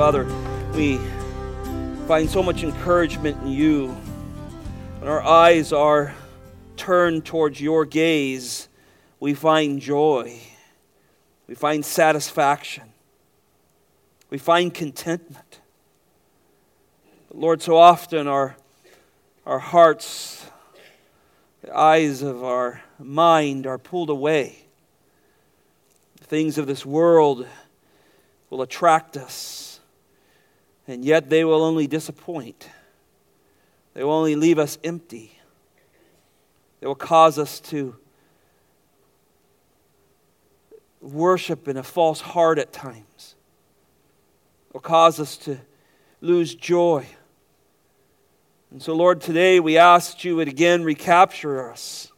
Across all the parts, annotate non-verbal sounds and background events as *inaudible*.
Father, we find so much encouragement in you. When our eyes are turned towards your gaze, we find joy. We find satisfaction. We find contentment. But Lord, so often our, our hearts, the eyes of our mind are pulled away. The things of this world will attract us, and yet they will only disappoint. They will only leave us empty. They will cause us to worship in a false heart at times. It will cause us to lose joy. And so, Lord, today we ask that you would again recapture us.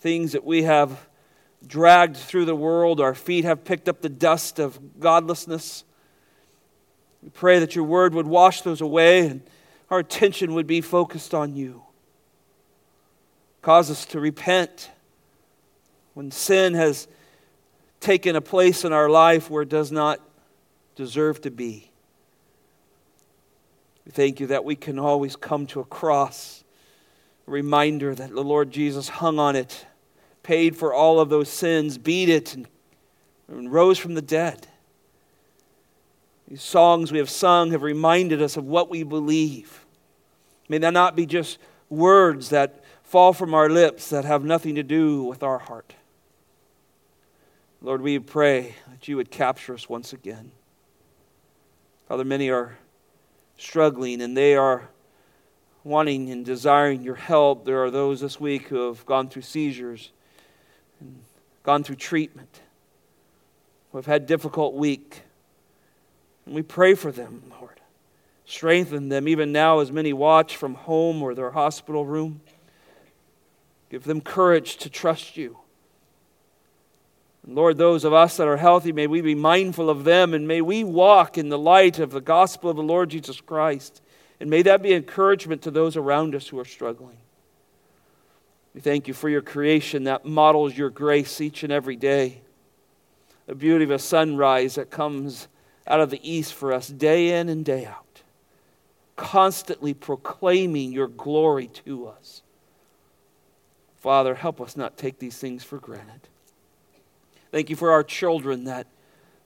Things that we have dragged through the world, our feet have picked up the dust of godlessness. We pray that your word would wash those away and our attention would be focused on you. Cause us to repent when sin has taken a place in our life where it does not deserve to be. We thank you that we can always come to a cross, a reminder that the Lord Jesus hung on it, paid for all of those sins, beat it, and, and rose from the dead. These songs we have sung have reminded us of what we believe. May that not be just words that fall from our lips that have nothing to do with our heart. Lord, we pray that you would capture us once again. Father, many are struggling and they are wanting and desiring your help. There are those this week who have gone through seizures and gone through treatment, who have had difficult week. And we pray for them, Lord. Strengthen them even now as many watch from home or their hospital room. Give them courage to trust you. And Lord, those of us that are healthy, may we be mindful of them and may we walk in the light of the gospel of the Lord Jesus Christ. And may that be encouragement to those around us who are struggling. We thank you for your creation that models your grace each and every day. The beauty of a sunrise that comes out of the east for us day in and day out constantly proclaiming your glory to us. Father, help us not take these things for granted. Thank you for our children that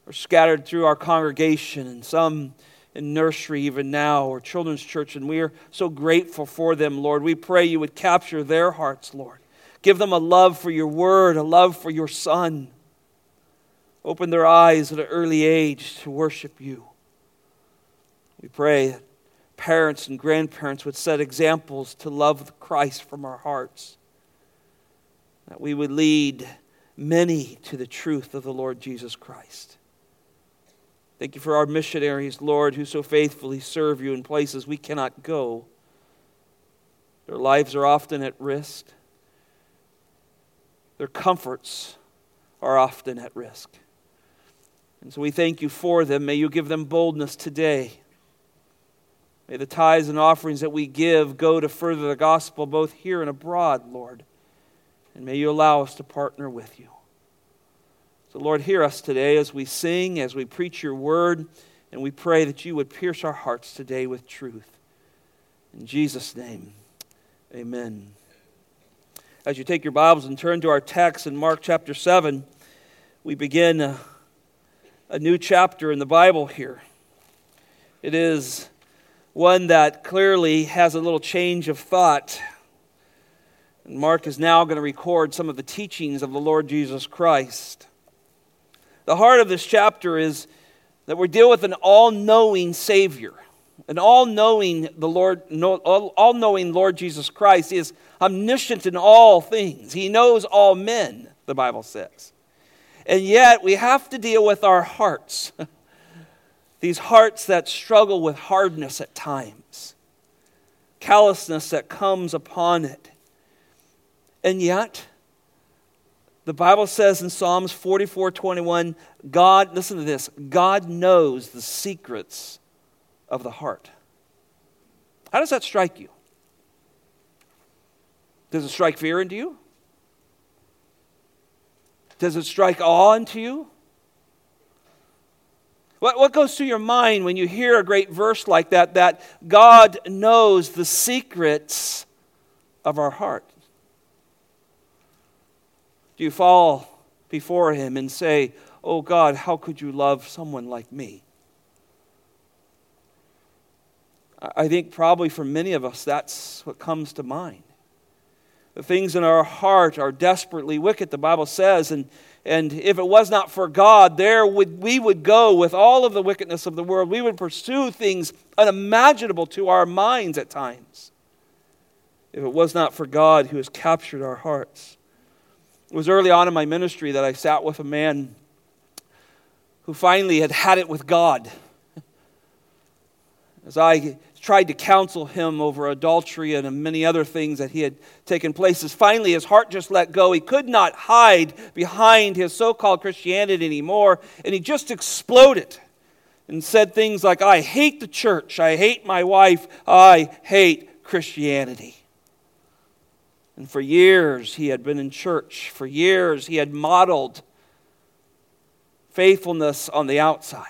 are scattered through our congregation and some in nursery even now or children's church, and we are so grateful for them, Lord. We pray you would capture their hearts, Lord. Give them a love for your word, a love for your son. Open their eyes at an early age to worship you. We pray that parents and grandparents would set examples to love Christ from our hearts, that we would lead many to the truth of the Lord Jesus Christ. Thank you for our missionaries, Lord, who so faithfully serve you in places we cannot go. Their lives are often at risk, their comforts are often at risk. And so we thank you for them. May you give them boldness today May the tithes and offerings that we give go to further the gospel both here and abroad, Lord. And may you allow us to partner with you. So, Lord, hear us today as we sing, as we preach your word, and we pray that you would pierce our hearts today with truth. In Jesus' name, amen. As you take your Bibles and turn to our text in Mark chapter 7, we begin a, a new chapter in the Bible here. It is one that clearly has a little change of thought. And Mark is now going to record some of the teachings of the Lord Jesus Christ. The heart of this chapter is that we deal with an all-knowing Savior, an all-knowing the Lord, all-knowing Lord Jesus Christ. Is omniscient in all things. He knows all men, the Bible says. And yet we have to deal with our hearts. *laughs* These hearts that struggle with hardness at times, callousness that comes upon it. And yet, the Bible says in Psalms 44 21, God, listen to this, God knows the secrets of the heart. How does that strike you? Does it strike fear into you? Does it strike awe into you? What, what goes through your mind when you hear a great verse like that? That God knows the secrets of our heart. Do you fall before Him and say, Oh God, how could you love someone like me? I think probably for many of us, that's what comes to mind. The things in our heart are desperately wicked, the Bible says, and and if it was not for God, there would, we would go with all of the wickedness of the world. We would pursue things unimaginable to our minds at times. If it was not for God who has captured our hearts. It was early on in my ministry that I sat with a man who finally had had it with God. As I tried to counsel him over adultery and many other things that he had taken place. As finally his heart just let go. He could not hide behind his so called Christianity anymore, and he just exploded and said things like, I hate the church, I hate my wife, I hate Christianity. And for years he had been in church, for years he had modeled faithfulness on the outside.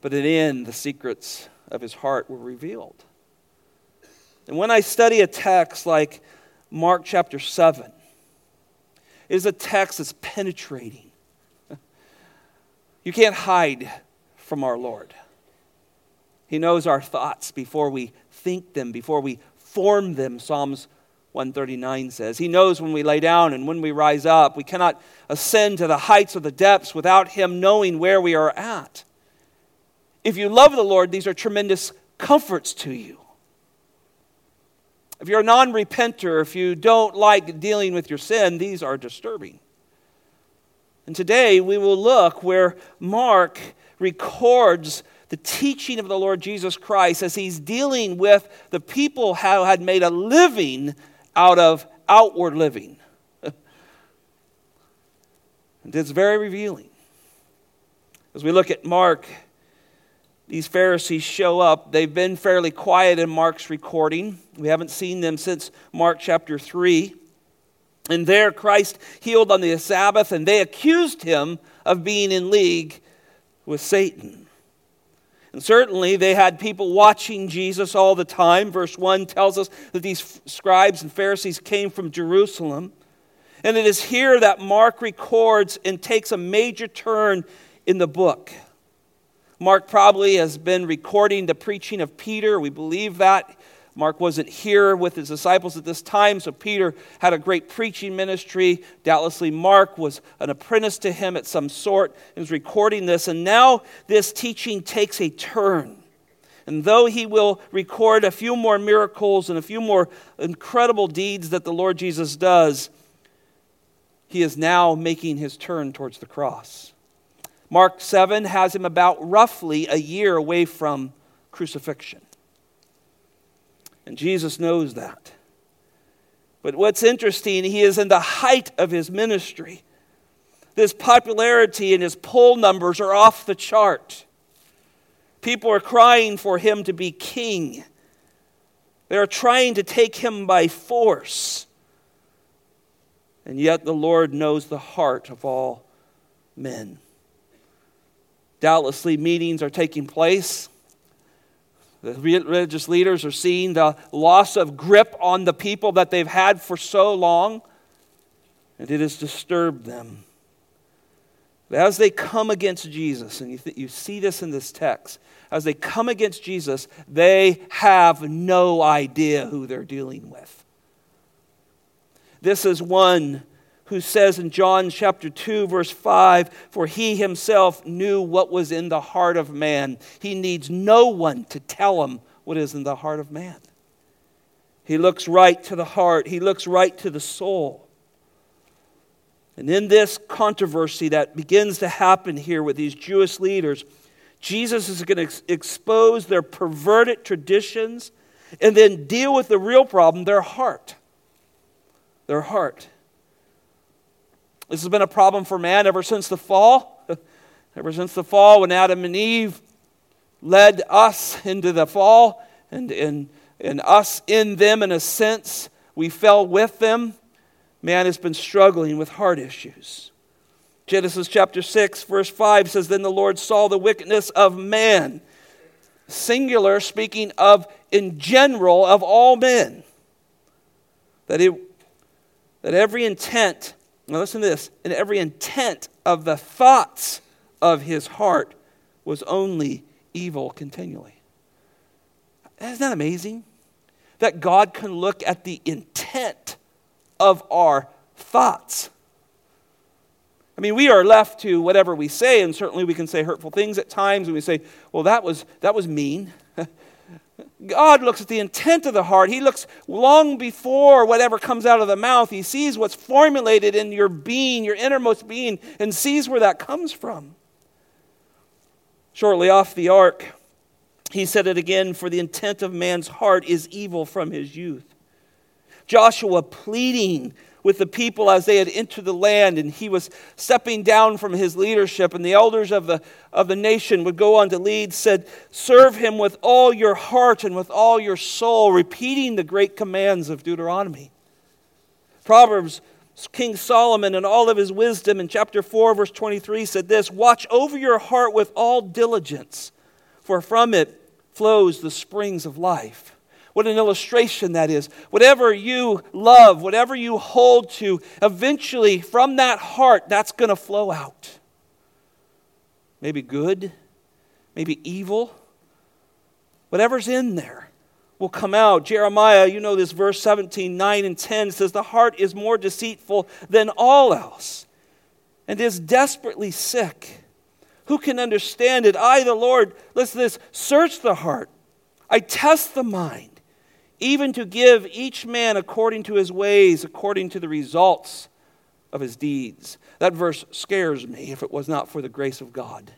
But in the end, the secrets of his heart were revealed. And when I study a text like Mark chapter 7, it is a text that's penetrating. You can't hide from our Lord. He knows our thoughts before we think them, before we form them, Psalms 139 says. He knows when we lay down and when we rise up. We cannot ascend to the heights or the depths without Him knowing where we are at. If you love the Lord, these are tremendous comforts to you. If you're a non repenter, if you don't like dealing with your sin, these are disturbing. And today we will look where Mark records the teaching of the Lord Jesus Christ as he's dealing with the people who had made a living out of outward living. *laughs* and it's very revealing. As we look at Mark these Pharisees show up. They've been fairly quiet in Mark's recording. We haven't seen them since Mark chapter 3. And there, Christ healed on the Sabbath, and they accused him of being in league with Satan. And certainly, they had people watching Jesus all the time. Verse 1 tells us that these scribes and Pharisees came from Jerusalem. And it is here that Mark records and takes a major turn in the book. Mark probably has been recording the preaching of Peter. We believe that. Mark wasn't here with his disciples at this time, so Peter had a great preaching ministry. Doubtlessly, Mark was an apprentice to him at some sort and was recording this. And now this teaching takes a turn. And though he will record a few more miracles and a few more incredible deeds that the Lord Jesus does, he is now making his turn towards the cross. Mark 7 has him about roughly a year away from crucifixion. And Jesus knows that. But what's interesting, he is in the height of his ministry. His popularity and his poll numbers are off the chart. People are crying for him to be king. They are trying to take him by force. And yet the Lord knows the heart of all men. Doubtlessly, meetings are taking place. The religious leaders are seeing the loss of grip on the people that they've had for so long, and it has disturbed them. As they come against Jesus, and you, th- you see this in this text, as they come against Jesus, they have no idea who they're dealing with. This is one who says in John chapter 2, verse 5, For he himself knew what was in the heart of man. He needs no one to tell him what is in the heart of man. He looks right to the heart, he looks right to the soul. And in this controversy that begins to happen here with these Jewish leaders, Jesus is going to ex- expose their perverted traditions and then deal with the real problem their heart. Their heart. This has been a problem for man ever since the fall. *laughs* ever since the fall, when Adam and Eve led us *laughs* into the fall, and, and, and us in them, in a sense, we fell with them. Man has been struggling with heart issues. Genesis chapter 6, verse 5 says, Then the Lord saw the wickedness of man, singular, speaking of in general of all men, that, it, that every intent, now listen to this, and every intent of the thoughts of his heart was only evil continually. Isn't that amazing? That God can look at the intent of our thoughts. I mean, we are left to whatever we say, and certainly we can say hurtful things at times, and we say, well, that was, that was mean. God looks at the intent of the heart. He looks long before whatever comes out of the mouth. He sees what's formulated in your being, your innermost being, and sees where that comes from. Shortly off the ark, he said it again for the intent of man's heart is evil from his youth. Joshua pleading with the people as they had entered the land, and he was stepping down from his leadership, and the elders of the, of the nation would go on to lead, said, Serve him with all your heart and with all your soul, repeating the great commands of Deuteronomy. Proverbs, King Solomon, in all of his wisdom, in chapter 4, verse 23, said this Watch over your heart with all diligence, for from it flows the springs of life. What an illustration that is. Whatever you love, whatever you hold to, eventually from that heart, that's going to flow out. Maybe good, maybe evil. Whatever's in there will come out. Jeremiah, you know this verse 17, 9 and 10 says, The heart is more deceitful than all else and is desperately sick. Who can understand it? I, the Lord, listen to this, search the heart. I test the mind even to give each man according to his ways, according to the results of his deeds. That verse scares me if it was not for the grace of God.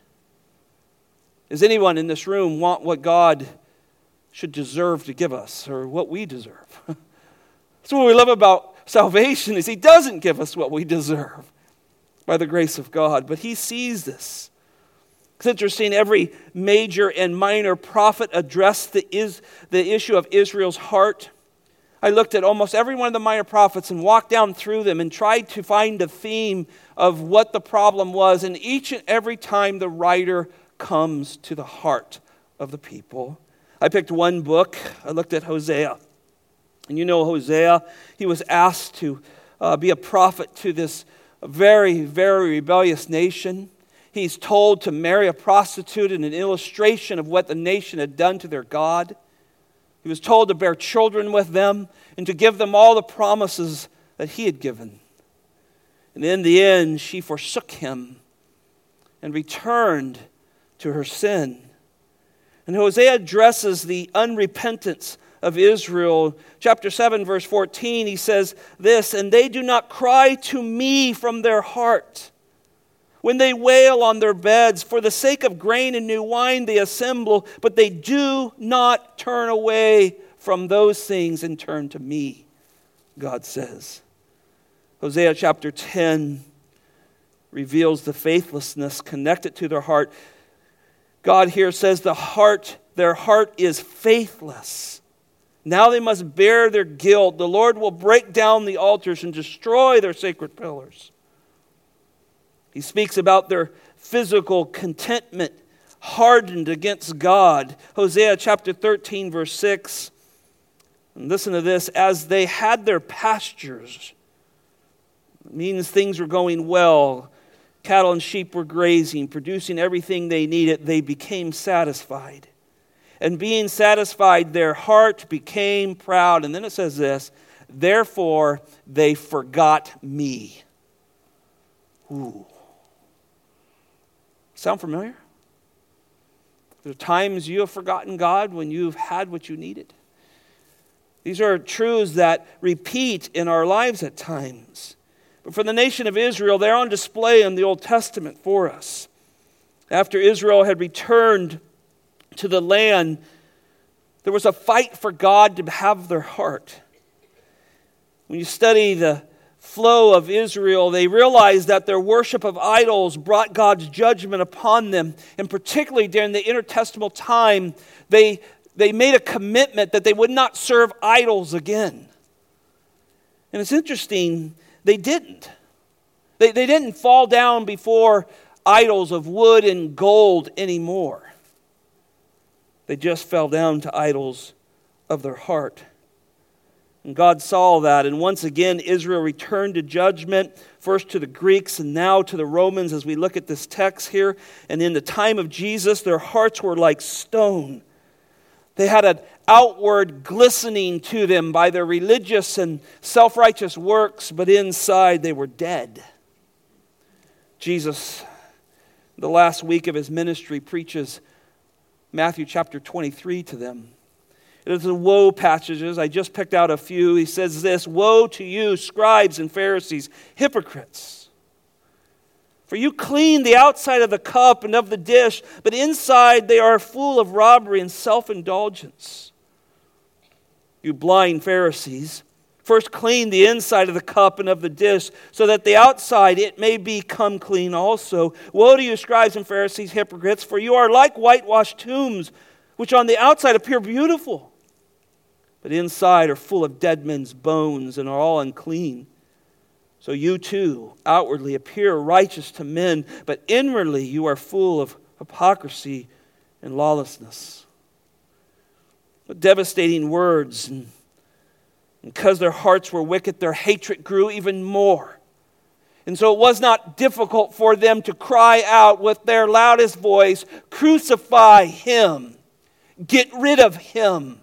Does anyone in this room want what God should deserve to give us or what we deserve? *laughs* That's what we love about salvation is he doesn't give us what we deserve by the grace of God, but he sees this. It's interesting, every major and minor prophet addressed the, is, the issue of Israel's heart. I looked at almost every one of the minor prophets and walked down through them and tried to find a theme of what the problem was. And each and every time the writer comes to the heart of the people. I picked one book. I looked at Hosea. And you know Hosea, he was asked to uh, be a prophet to this very, very rebellious nation. He's told to marry a prostitute in an illustration of what the nation had done to their God. He was told to bear children with them and to give them all the promises that he had given. And in the end, she forsook him and returned to her sin. And Hosea addresses the unrepentance of Israel. Chapter 7, verse 14, he says this And they do not cry to me from their heart when they wail on their beds, for the sake of grain and new wine they assemble, but they do not turn away from those things and turn to me, God says. Hosea chapter 10 reveals the faithlessness connected to their heart. God here says the heart, their heart is faithless. Now they must bear their guilt. The Lord will break down the altars and destroy their sacred pillars. He speaks about their physical contentment hardened against God. Hosea chapter 13, verse 6. And listen to this as they had their pastures, means things were going well. Cattle and sheep were grazing, producing everything they needed. They became satisfied. And being satisfied, their heart became proud. And then it says this Therefore, they forgot me. Ooh. Sound familiar? There are times you have forgotten God when you've had what you needed. These are truths that repeat in our lives at times. But for the nation of Israel, they're on display in the Old Testament for us. After Israel had returned to the land, there was a fight for God to have their heart. When you study the flow of Israel, they realized that their worship of idols brought God's judgment upon them. And particularly during the intertestamental time, they, they made a commitment that they would not serve idols again. And it's interesting, they didn't. They, they didn't fall down before idols of wood and gold anymore. They just fell down to idols of their heart. And God saw that. And once again, Israel returned to judgment, first to the Greeks and now to the Romans as we look at this text here. And in the time of Jesus, their hearts were like stone. They had an outward glistening to them by their religious and self righteous works, but inside they were dead. Jesus, the last week of his ministry, preaches Matthew chapter 23 to them. It is the woe passages. I just picked out a few. He says this Woe to you, scribes and Pharisees, hypocrites! For you clean the outside of the cup and of the dish, but inside they are full of robbery and self indulgence. You blind Pharisees, first clean the inside of the cup and of the dish, so that the outside it may become clean also. Woe to you, scribes and Pharisees, hypocrites, for you are like whitewashed tombs, which on the outside appear beautiful but inside are full of dead men's bones and are all unclean. So you too outwardly appear righteous to men, but inwardly you are full of hypocrisy and lawlessness. What devastating words. And because their hearts were wicked, their hatred grew even more. And so it was not difficult for them to cry out with their loudest voice, Crucify him! Get rid of him!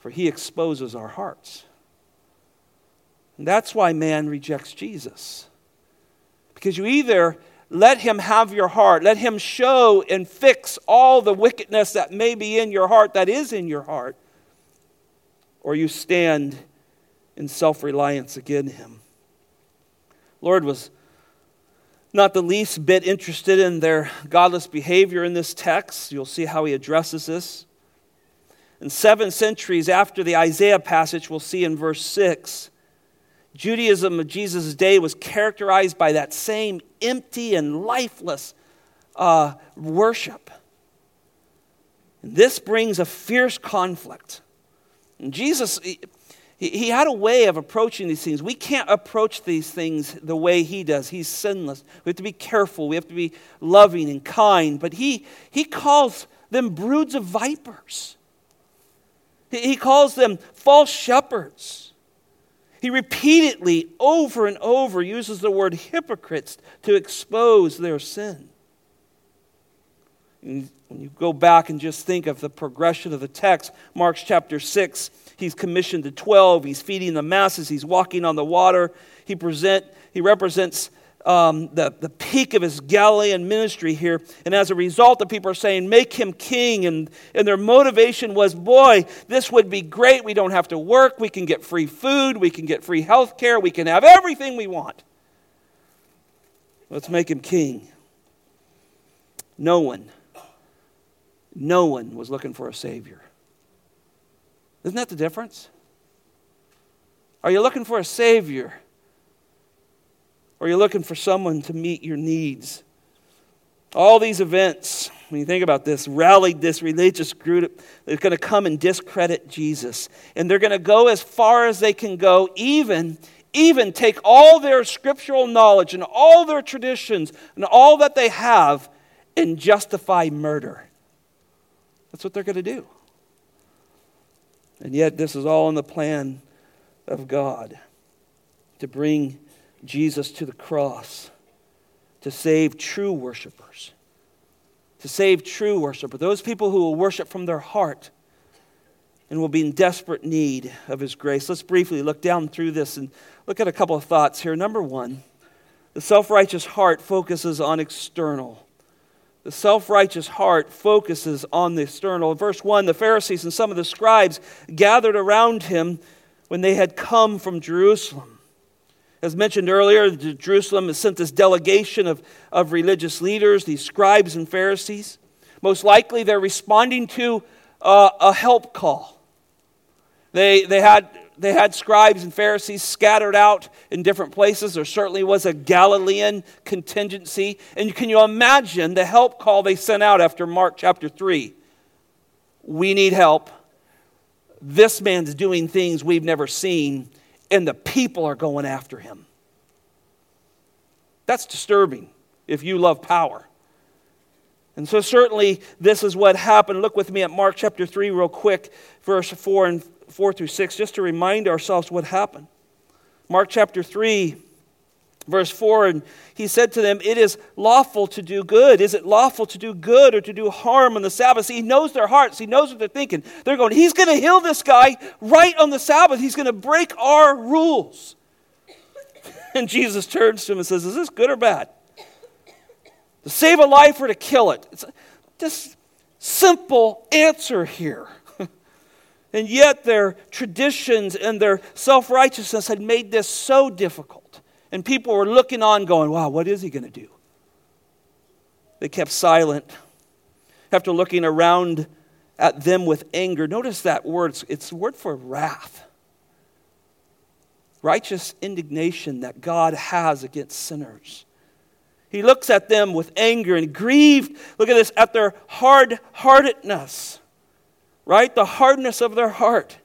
For he exposes our hearts. And that's why man rejects Jesus. Because you either let him have your heart, let him show and fix all the wickedness that may be in your heart, that is in your heart, or you stand in self reliance against him. Lord was not the least bit interested in their godless behavior in this text. You'll see how he addresses this. And seven centuries after the Isaiah passage, we'll see in verse 6, Judaism of Jesus' day was characterized by that same empty and lifeless uh, worship. And this brings a fierce conflict. And Jesus, he, he had a way of approaching these things. We can't approach these things the way he does. He's sinless. We have to be careful. We have to be loving and kind. But he, he calls them broods of vipers. He calls them false shepherds. He repeatedly, over and over, uses the word hypocrites to expose their sin. when you go back and just think of the progression of the text, Mark's chapter 6, he's commissioned the 12, he's feeding the masses, he's walking on the water, he, present, he represents um, the, the peak of his Galilean ministry here. And as a result, the people are saying, Make him king. And, and their motivation was, Boy, this would be great. We don't have to work. We can get free food. We can get free health care. We can have everything we want. Let's make him king. No one, no one was looking for a Savior. Isn't that the difference? Are you looking for a Savior? Or you're looking for someone to meet your needs. All these events, when you think about this, rallied this religious group that's going to come and discredit Jesus. And they're going to go as far as they can go, even, even take all their scriptural knowledge and all their traditions and all that they have and justify murder. That's what they're going to do. And yet, this is all in the plan of God to bring Jesus to the cross to save true worshipers. To save true worshipers, those people who will worship from their heart and will be in desperate need of His grace. Let's briefly look down through this and look at a couple of thoughts here. Number one, the self righteous heart focuses on external. The self righteous heart focuses on the external. verse 1, the Pharisees and some of the scribes gathered around him when they had come from Jerusalem. As mentioned earlier, Jerusalem has sent this delegation of, of religious leaders, these scribes and Pharisees. Most likely, they're responding to uh, a help call. They, they, had, they had scribes and Pharisees scattered out in different places. There certainly was a Galilean contingency. And can you imagine the help call they sent out after Mark chapter 3? We need help. This man's doing things we've never seen and the people are going after him. That's disturbing if you love power. And so, certainly, this is what happened. Look with me at Mark chapter 3, real quick, verse 4 and 4 through 6, just to remind ourselves what happened. Mark chapter 3, verse 4, and he said to them, It is lawful to do good. Is it lawful to do good or to do harm on the Sabbath? See, he knows their hearts, he knows what they're thinking. They're going, He's going to heal this guy right on the Sabbath. He's going to break our rules. *laughs* And Jesus turns to him and says, Is this good or bad? To save a life or to kill it? It's just simple answer here. *laughs* and yet their traditions and their self righteousness had made this so difficult. And people were looking on, going, Wow, what is he going to do? They kept silent after looking around at them with anger. Notice that word, it's, the word for wrath. Righteous indignation that God has against sinners. He looks at them with anger and grieved. Look at this, at their hard heartedness, right? The hardness of their heart.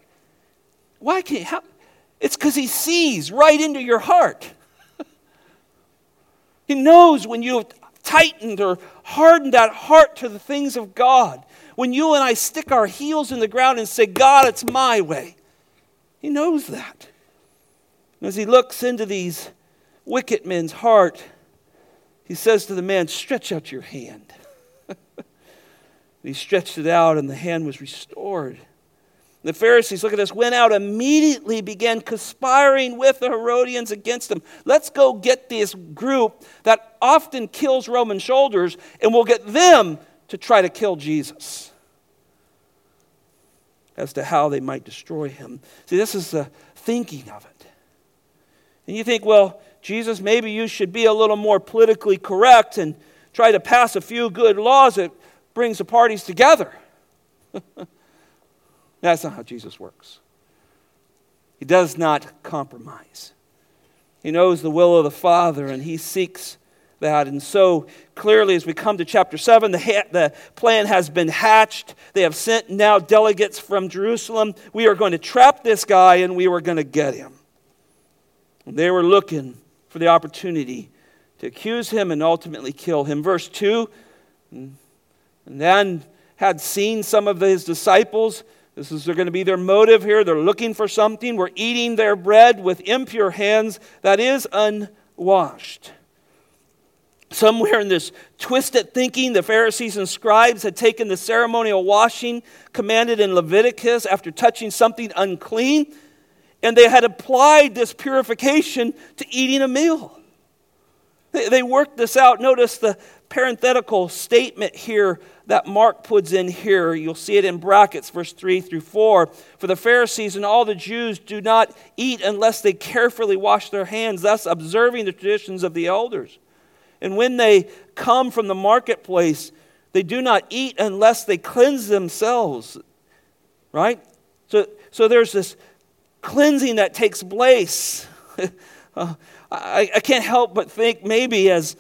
Why can't, how? It's because he sees right into your heart. He knows when you have tightened or hardened that heart to the things of God. When you and I stick our heels in the ground and say, God, it's my way. He knows that. And As he looks into these wicked men's heart, he says to the man, Stretch out your hand. *laughs* he stretched it out, and the hand was restored. The Pharisees, look at this, went out immediately, began conspiring with the Herodians against him. Let's go get this group that often kills Roman soldiers, and we'll get them to try to kill Jesus as to how they might destroy him. See, this is the thinking of it. And you think, well, Jesus, maybe you should be a little more politically correct and try to pass a few good laws that brings the parties together. *laughs* That's not how Jesus works. He does not compromise. He knows the will of the Father and he seeks that. And so clearly, as we come to chapter 7, the, ha- the plan has been hatched. They have sent now delegates from Jerusalem. We are going to trap this guy and we are going to get him. And they were looking for the opportunity to accuse him and ultimately kill him. Verse 2 and then had seen some of his disciples. This is going to be their motive here. They're looking for something. We're eating their bread with impure hands, that is unwashed. Somewhere in this twisted thinking, the Pharisees and scribes had taken the ceremonial washing commanded in Leviticus after touching something unclean and they had applied this purification to eating a meal. They, worked this out. Notice the parenthetical statement here that Mark puts in here. You'll see it in brackets, verse 3 through 4. For the Pharisees and all the Jews do not eat unless they carefully wash their hands, thus observing the traditions of the elders. And when they come from the marketplace, they do not eat unless they cleanse themselves. Right? So, so there's this cleansing that takes place. *laughs* uh, I, I, can't help but think maybe as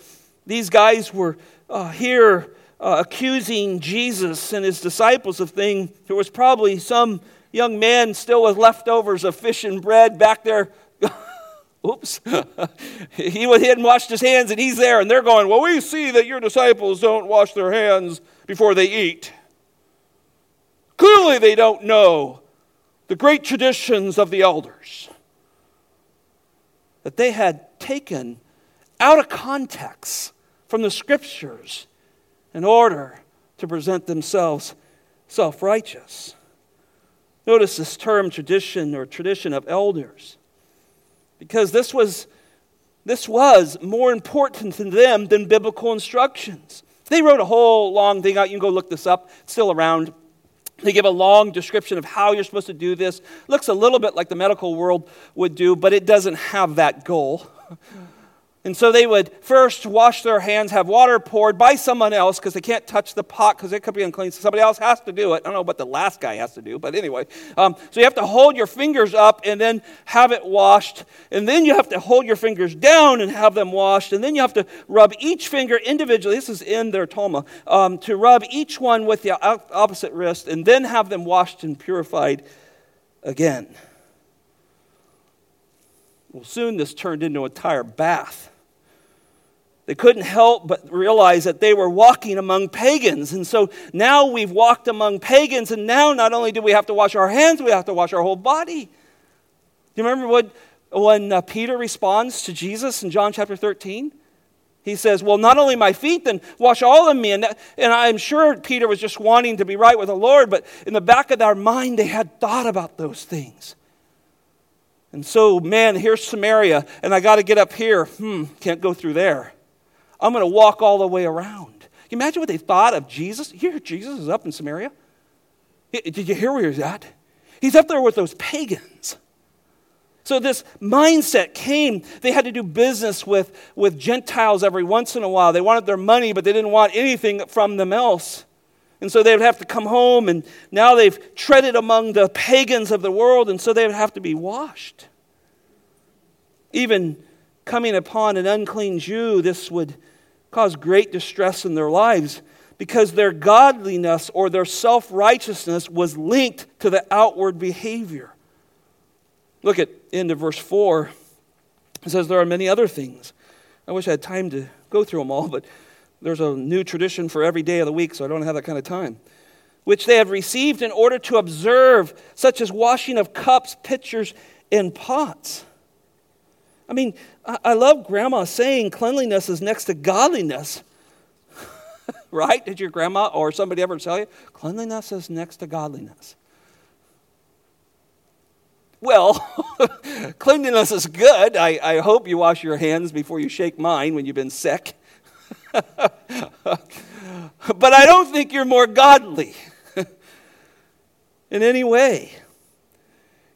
these guys were uh, here uh, accusing Jesus and his disciples of things, there was probably some young man still with leftovers of fish and bread back there. *laughs* Oops. *laughs* he hadn't washed his hands and he's there and they're going, Well, we see that your disciples don't wash their hands before they eat. Clearly, they don't know the great traditions of the elders that they had taken out of context from the scriptures in order to present themselves self righteous. Notice this term tradition or tradition of elders, because this was, this was more important to them than biblical instructions. They wrote a whole long thing out. You can go look this up, it's still around. They give a long description of how you're supposed to do this. Looks a little bit like the medical world would do, but it doesn't have that goal. *laughs* And so they would first wash their hands, have water poured by someone else because they can't touch the pot because it could be unclean. So somebody else has to do it. I don't know what the last guy has to do, but anyway. Um, so you have to hold your fingers up and then have it washed. And then you have to hold your fingers down and have them washed. And then you have to rub each finger individually. This is in their Talmud. Um, to rub each one with the opposite wrist and then have them washed and purified again. Well, soon this turned into a entire bath They couldn't help but realize that they were walking among pagans. And so now we've walked among pagans, and now not only do we have to wash our hands, we have to wash our whole body. Do you remember what, when uh, Peter responds to Jesus in John chapter 13? He says, Well, not only my feet, then wash all of me. And, and I'm sure Peter was just wanting to be right with the Lord, but in the back of their mind, they had thought about those things. And so, man, here's Samaria, and I got to get up here. Hmm, can't go through there. I'm going to walk all the way around. Can you imagine what they thought of Jesus? Here, Jesus is up in Samaria. Did you hear where he's at? He's up there with those pagans. So this mindset came. They had to do business with, with Gentiles every once in a while. They wanted their money, but they didn't want anything from them else. And so they would have to come home, and now they've treaded among the pagans of the world, and so they would have to be washed. Even coming upon an unclean Jew, this would cause great distress in their lives because their godliness or their self righteousness was linked to the outward behavior. Look at end of verse 4. It says, There are many other things. I wish I had time to go through them all, but there's a new tradition for every day of the week, so I don't have that kind of time. Which they have received in order to observe, such as washing of cups, pitchers, and pots. I mean, I love grandma saying cleanliness is next to godliness. *laughs* right? Did your grandma or somebody ever tell you? Cleanliness is next to godliness. Well, *laughs* cleanliness is good. I, I hope you wash your hands before you shake mine when you've been sick. *laughs* but I don't think you're more godly in any way.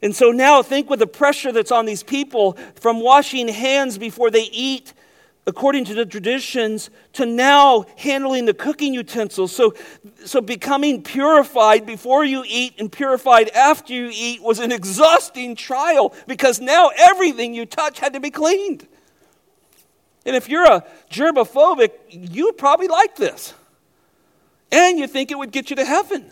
And so now think with the pressure that's on these people from washing hands before they eat according to the traditions to now handling the cooking utensils. So, so becoming purified before you eat and purified after you eat was an exhausting trial because now everything you touch had to be cleaned. And if you're a germophobic, you probably like this. And you think it would get you to heaven.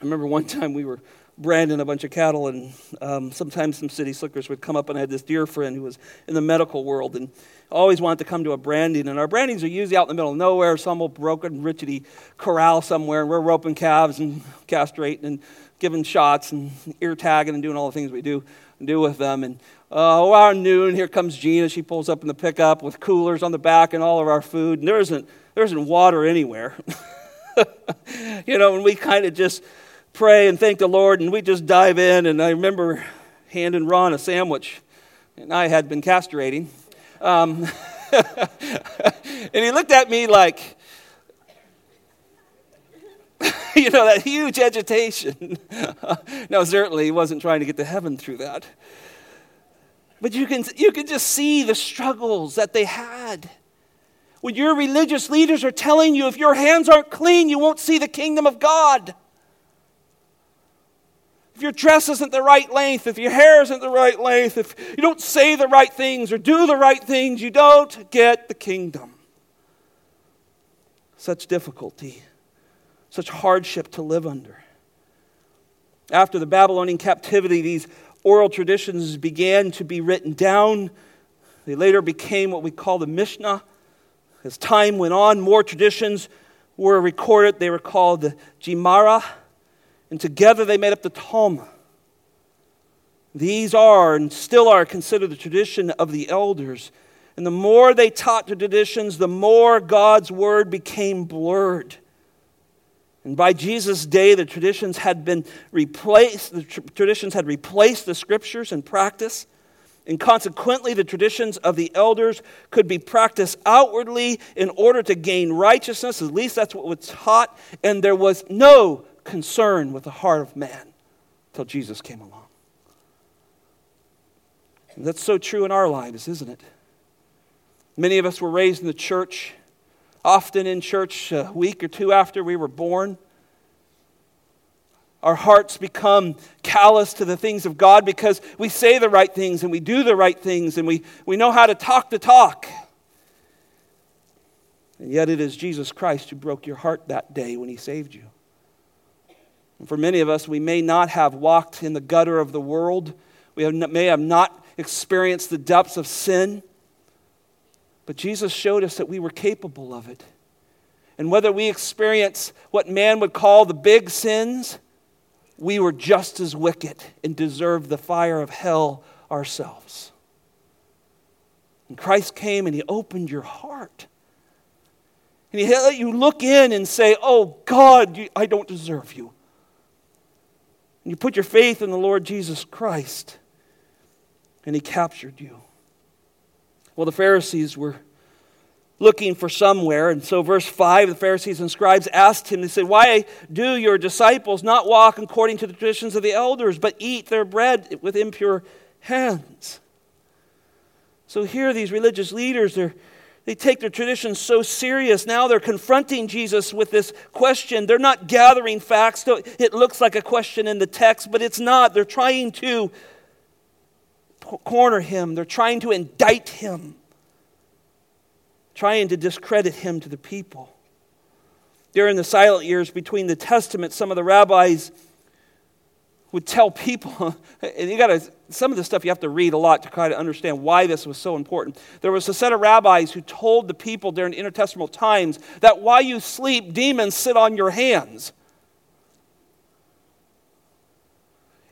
I remember one *laughs* time we were branding a bunch of cattle, and um, sometimes some city slickers would come up, and I had this dear friend who was in the medical world and always wanted to come to a branding. And our brandings are usually out in the middle of nowhere, some old broken, rickety corral somewhere, and we're roping calves and castrating and giving shots and ear tagging and doing all the things we do do with them. And uh, around noon, here comes Gina. She pulls up in the pickup with coolers on the back and all of our food, and there isn't there isn't water anywhere. *laughs* you know, and we kind of just pray and thank the Lord, and we just dive in. And I remember handing Ron a sandwich, and I had been castrating. Um, *laughs* and he looked at me like, *laughs* you know, that huge agitation. *laughs* no, certainly he wasn't trying to get to heaven through that. But you can, you can just see the struggles that they had. When your religious leaders are telling you if your hands aren't clean, you won't see the kingdom of God if your dress isn't the right length, if your hair isn't the right length, if you don't say the right things or do the right things, you don't get the kingdom. Such difficulty, such hardship to live under. After the Babylonian captivity, these oral traditions began to be written down. They later became what we call the Mishnah. As time went on, more traditions were recorded. They were called the Gemara and together they made up the Talmud. These are and still are considered the tradition of the elders. And the more they taught the traditions, the more God's word became blurred. And by Jesus' day, the traditions had been replaced, the tr- traditions had replaced the scriptures in practice. And consequently, the traditions of the elders could be practiced outwardly in order to gain righteousness. At least that's what was taught. And there was no concern with the heart of man until Jesus came along. And that's so true in our lives, isn't it? Many of us were raised in the church, often in church a week or two after we were born. Our hearts become callous to the things of God because we say the right things and we do the right things and we, we know how to talk the talk. And yet it is Jesus Christ who broke your heart that day when he saved you. And for many of us, we may not have walked in the gutter of the world. We have, may have not experienced the depths of sin, but Jesus showed us that we were capable of it. And whether we experience what man would call the big sins, we were just as wicked and deserved the fire of hell ourselves. And Christ came and He opened your heart. And He let you look in and say, Oh God, I don't deserve you. And you put your faith in the Lord Jesus Christ, and He captured you. Well, the Pharisees were looking for somewhere. And so, verse 5, the Pharisees and scribes asked him, they said, Why do your disciples not walk according to the traditions of the elders, but eat their bread with impure hands? So, here, these religious leaders, they're, they take their traditions so serious. Now they're confronting Jesus with this question. They're not gathering facts. It looks like a question in the text, but it's not. They're trying to corner him, they're trying to indict him trying to discredit him to the people. During the silent years between the Testaments, some of the rabbis would tell people, *laughs* and you got to, some of the stuff you have to read a lot to try to understand why this was so important. There was a set of rabbis who told the people during intertestamental times that while you sleep, demons sit on your hands.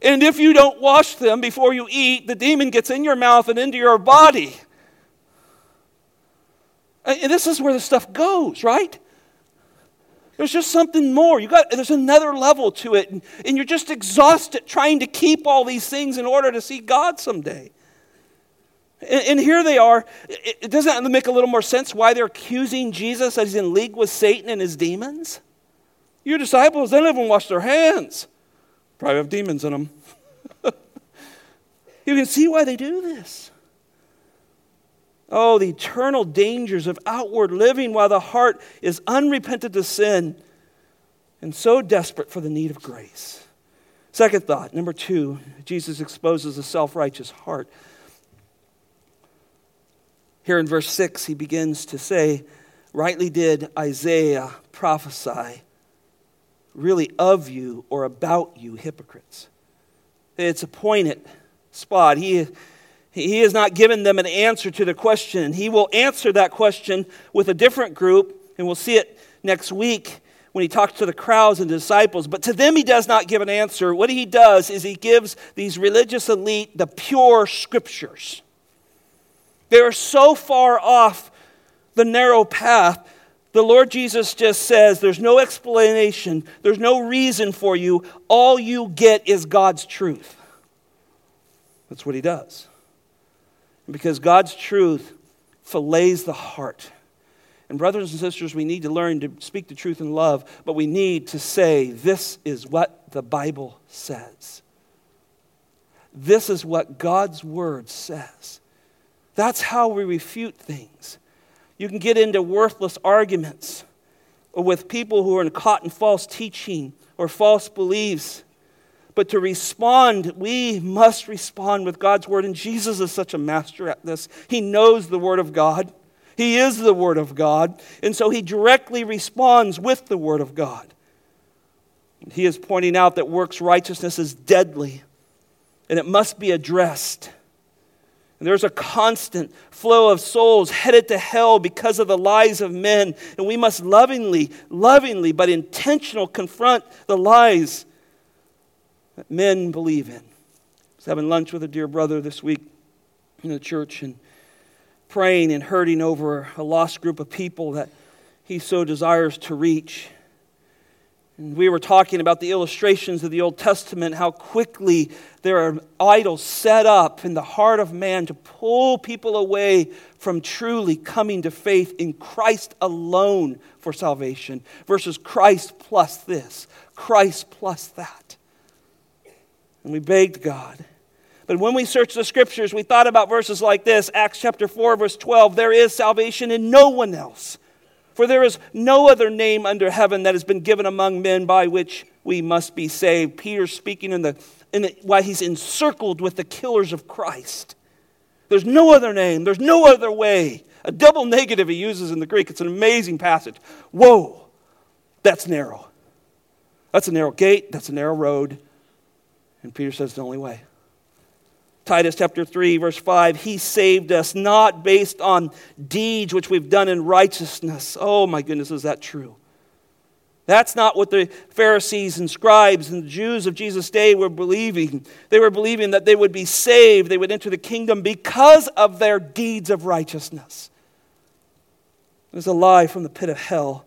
And if you don't wash them before you eat, the demon gets in your mouth and into your body. And this is where the stuff goes, right? There's just something more. You got there's another level to it, and, and, you're just exhausted trying to keep all these things in order to see God someday. And, and here they are. It, it doesn't make a little more sense why they're accusing Jesus that he's in league with Satan and his demons? Your disciples, they don't even wash their hands. Probably have demons in them. *laughs* you can see why they do this. Oh, the eternal dangers of outward living while the heart is unrepentant to sin and so desperate for the need of grace. Second thought, number two, Jesus exposes a self righteous heart. Here in verse 6, he begins to say, Rightly did Isaiah prophesy, really of you or about you, hypocrites. It's a pointed spot. He he has not given them an answer to the question. He will answer that question with a different group, and we'll see it next week when he talks to the crowds and disciples. But to them, he does not give an answer. What he does is he gives these religious elite the pure scriptures. They are so far off the narrow path. The Lord Jesus just says, There's no explanation, there's no reason for you. All you get is God's truth. That's what he does because God's truth fillets the heart. And, brothers and sisters, we need to learn to speak the truth in love, but we need to say, This is what the Bible says. This is what God's Word says. That's how we refute things. You can get into worthless arguments with people who are caught in false teaching or false beliefs. But to respond, we must respond with God's word. And Jesus is such a master at this. He knows the word of God, He is the word of God. And so He directly responds with the word of God. He is pointing out that works righteousness is deadly and it must be addressed. And there's a constant flow of souls headed to hell because of the lies of men. And we must lovingly, lovingly, but intentional confront the lies that men believe in. I was having lunch with a dear brother this week in the church and praying and hurting over a lost group of people that he so desires to reach. And we were talking about the illustrations of the Old Testament, how quickly there are idols set up in the heart of man to pull people away from truly coming to faith in Christ alone for salvation, versus Christ plus this, Christ plus that and we begged God. But when we searched the scriptures, we thought about verses like this Acts chapter 4, verse 12 there is salvation in no one else. For there is no other name under heaven that has been given among men by which we must be saved. Peter speaking in the, in the why he's encircled with the killers of Christ. There's no other name, there's no other way. A double negative he uses in the Greek. It's an amazing passage. Whoa, that's narrow. That's a narrow gate, that's a narrow road. And Peter says, the only way. Titus chapter 3, verse 5, He saved us not based on deeds which we've done in righteousness. Oh my goodness, is that true? That's not what the Pharisees and scribes and the Jews of Jesus' day were believing. They were believing that they would be saved, they would enter the kingdom because of their deeds of righteousness. It was a lie from the pit of hell,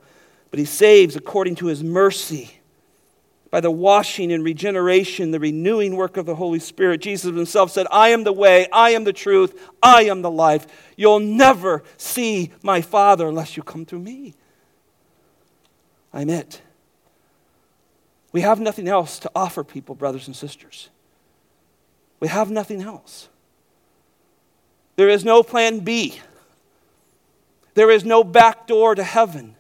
but He saves according to His mercy by the washing and regeneration, the renewing work of the Holy Spirit. Jesus himself said, I am the way, I am the truth, I am the life. You'll never see my Father unless you come through me. I'm it. We have nothing else to offer people, brothers and sisters. We have nothing else. There is no plan B. There is no back door to heaven.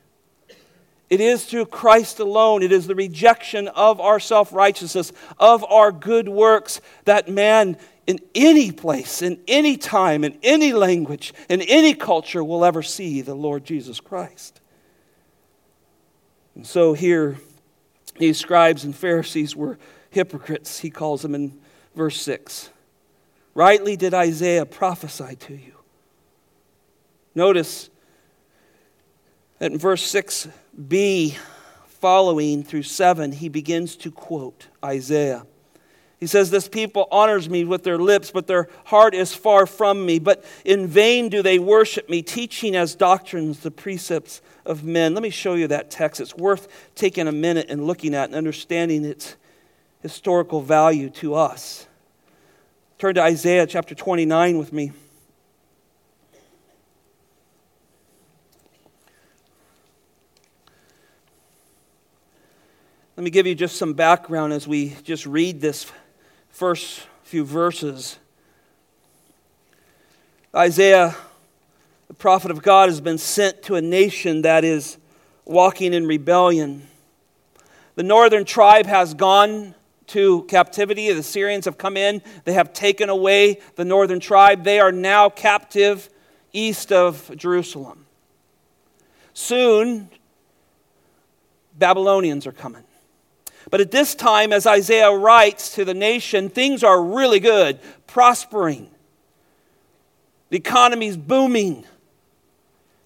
It is through Christ alone. It is the rejection of our self righteousness, of our good works, that man in any place, in any time, in any language, in any culture will ever see the Lord Jesus Christ. And so here, these scribes and Pharisees were hypocrites, he calls them in verse 6. Rightly did Isaiah prophesy to you. Notice that in verse 6b, following through 7, he begins to quote Isaiah. He says, This people honors me with their lips, but their heart is far from me. But in vain do they worship me, teaching as doctrines the precepts of men. Let me show you that text. It's worth taking a minute and looking at and understanding its historical value to us. Turn to Isaiah chapter 29 with me. Let me give you just some background as we just read this first few verses. Isaiah, the prophet of God, has been sent to a nation that is walking in rebellion. The northern tribe has gone to captivity. The Syrians have come in, they have taken away the northern tribe. They are now captive east of Jerusalem. Soon, Babylonians are coming. But at this time, as Isaiah writes to the nation, things are really good, prospering. The economy's booming.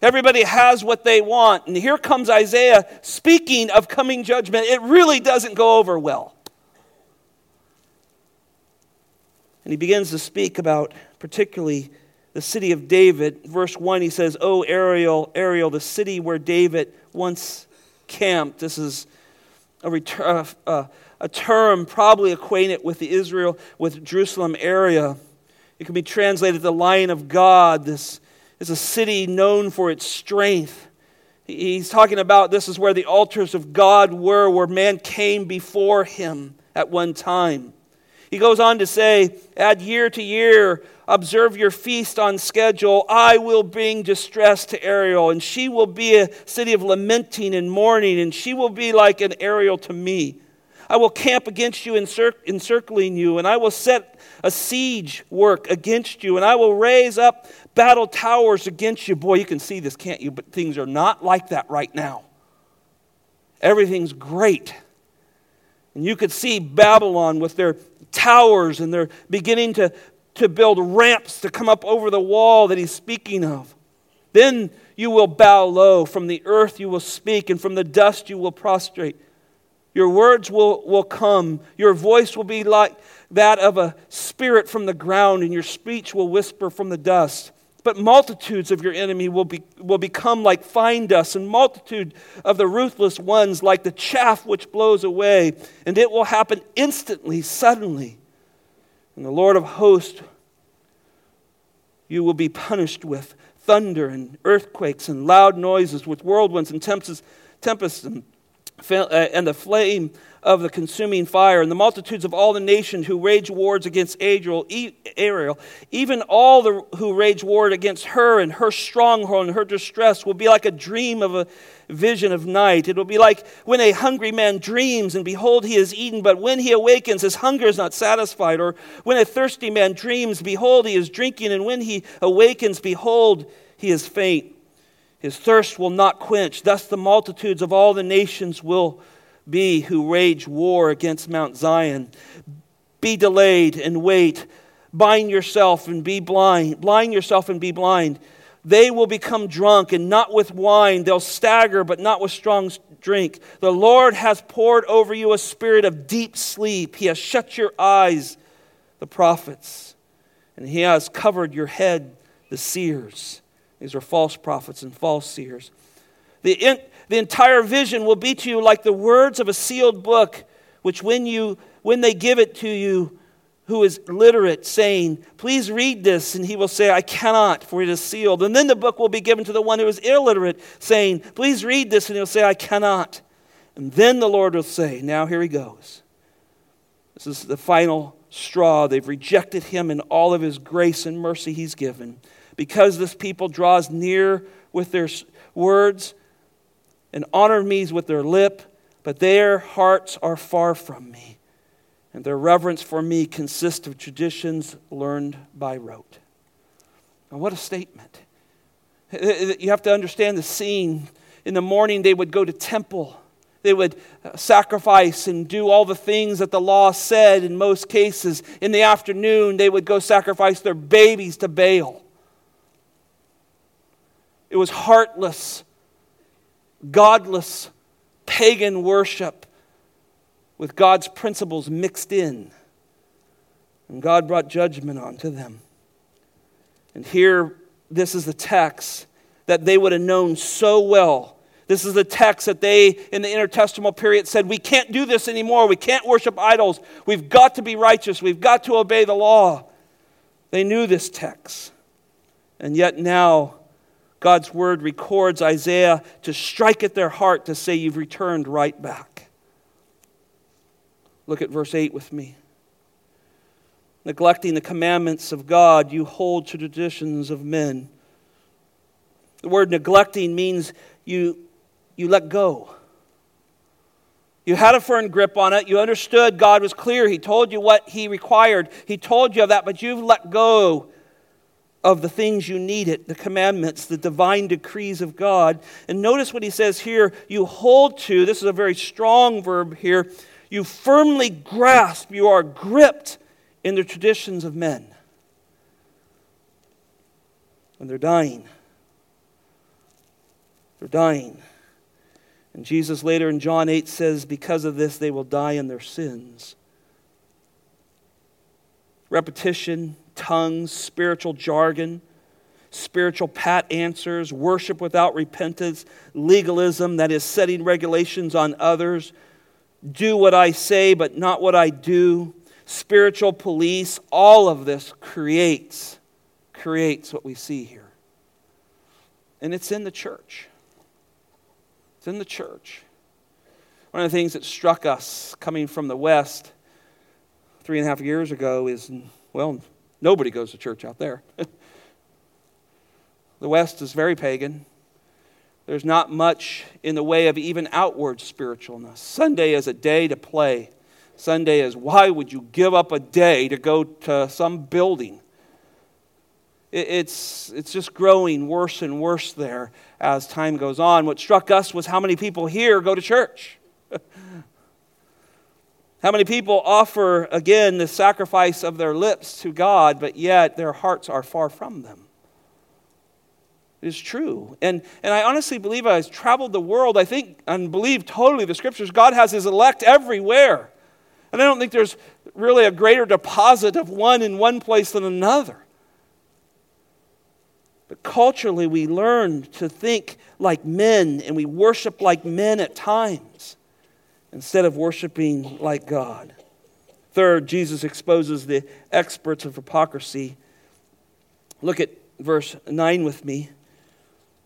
Everybody has what they want. And here comes Isaiah speaking of coming judgment. It really doesn't go over well. And he begins to speak about particularly the city of David. Verse 1, he says, Oh, Ariel, Ariel, the city where David once camped. This is a, return, uh, a term probably acquainted with the Israel, with Jerusalem area. It can be translated the Lion of God. This is a city known for its strength. He's talking about this is where the altars of God were, where man came before him at one time. He goes on to say, add year to year, observe your feast on schedule. I will bring distress to Ariel, and she will be a city of lamenting and mourning, and she will be like an Ariel to me. I will camp against you, encircling you, and I will set a siege work against you, and I will raise up battle towers against you. Boy, you can see this, can't you? But things are not like that right now. Everything's great. And you could see Babylon with their towers and they're beginning to, to build ramps to come up over the wall that he's speaking of. Then you will bow low. From the earth you will speak, and from the dust you will prostrate. Your words will, will come. Your voice will be like that of a spirit from the ground, and your speech will whisper from the dust. But multitudes of your enemy will, be, will become like fine dust, and multitude of the ruthless ones like the chaff which blows away. And it will happen instantly, suddenly. And the Lord of hosts you will be punished with thunder and earthquakes and loud noises, with whirlwinds and tempests, tempests and, Uh, and the flame of the consuming fire, and the multitudes of all the nations who rage wars against Ariel, even all the, who rage war against her and her stronghold and her distress will be like a dream of a vision of night. It will be like when a hungry man dreams, and behold, he is eaten, but when he awakens, his hunger is not satisfied. Or when a thirsty man dreams, behold, he is drinking, and when he awakens, behold, he is faint. His thirst will not quench. Thus the multitudes of all the nations will be who rage war against Mount Zion. Be delayed and wait, bind yourself and be blind, blind yourself and be blind. They will become drunk and not with wine. They'll stagger, but not with strong drink. The Lord has poured over you a spirit of deep sleep. He has shut your eyes, the prophets, and He has covered your head, the seers. These are false prophets and false seers. The, in, the entire vision will be to you like the words of a sealed book, which when, you, when they give it to you, who is literate, saying, Please read this. And he will say, I cannot, for it is sealed. And then the book will be given to the one who is illiterate, saying, Please read this. And he'll say, I cannot. And then the Lord will say, Now here he goes. This is the final straw. They've rejected him in all of his grace and mercy he's given. Because this people draws near with their words and honor me with their lip, but their hearts are far from me and their reverence for me consists of traditions learned by rote. Now, what a statement. You have to understand the scene. In the morning, they would go to temple. They would uh, sacrifice and do all the things that the law said in most cases. In the afternoon, they would go sacrifice their babies to Baal. It was heartless, godless, pagan worship with God's principles mixed in. And God brought judgment onto them. And here, this is the text that they would have known so well. This is the text that they, in the intertestamental period, said, We can't do this anymore. We can't worship idols. We've got to be righteous. We've got to obey the law. They knew this text. And yet now, God's word records Isaiah to strike at their heart to say, You've returned right back. Look at verse 8 with me. Neglecting the commandments of God, you hold to traditions of men. The word neglecting means you, you let go. You had a firm grip on it. You understood God was clear. He told you what He required. He told you of that, but you've let go of the things you needed the commandments, the divine decrees of God. And notice what He says here you hold to, this is a very strong verb here you firmly grasp, you are gripped in the traditions of men. And they're dying. They're dying. And Jesus later in John 8 says, Because of this, they will die in their sins. Repetition, tongues, spiritual jargon, spiritual pat answers, worship without repentance, legalism, that is, setting regulations on others, do what I say, but not what I do, spiritual police, all of this creates, creates what we see here. And it's in the church. It's in the church. One of the things that struck us coming from the West three and a half years ago is well, nobody goes to church out there. *laughs* the West is very pagan. There's not much in the way of even outward spiritualness. Sunday is a day to play. Sunday is why would you give up a day to go to some building? It's, it's just growing worse and worse there as time goes on. What struck us was how many people here go to church. *laughs* how many people offer, again, the sacrifice of their lips to God, but yet their hearts are far from them It is true. And, and I honestly believe I've traveled the world, I think and believe totally the scriptures, God has his elect everywhere. And I don't think there's really a greater deposit of one in one place than another. But culturally, we learn to think like men and we worship like men at times instead of worshiping like God. Third, Jesus exposes the experts of hypocrisy. Look at verse 9 with me.